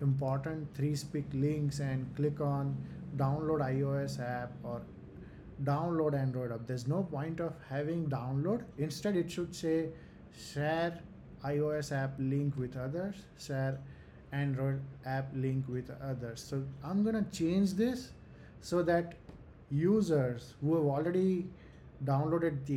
important 3Speak links and click on download iOS app or download Android app. There's no point of having download. Instead, it should say share iOS app link with others, share Android app link with others. So I'm gonna change this so that users who have already downloaded the